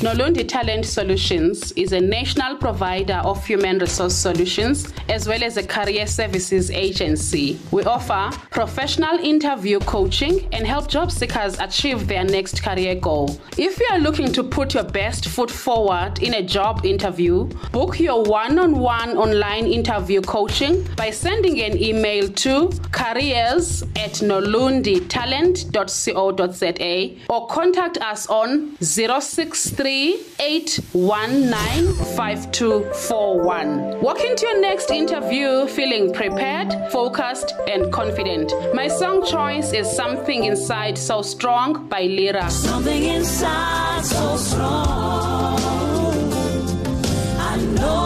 Nolundi Talent Solutions is a national provider of human resource solutions as well as a career services agency. We offer professional interview coaching and help job seekers achieve their next career goal. If you are looking to put your best foot forward in a job interview, book your one on one online interview coaching by sending an email to careers at nolunditalent.co.za or contact us on 063 three eight one nine five two four one. Walk into your next interview feeling prepared, focused, and confident. My song choice is Something Inside So Strong by Lira. Something inside so strong. I know.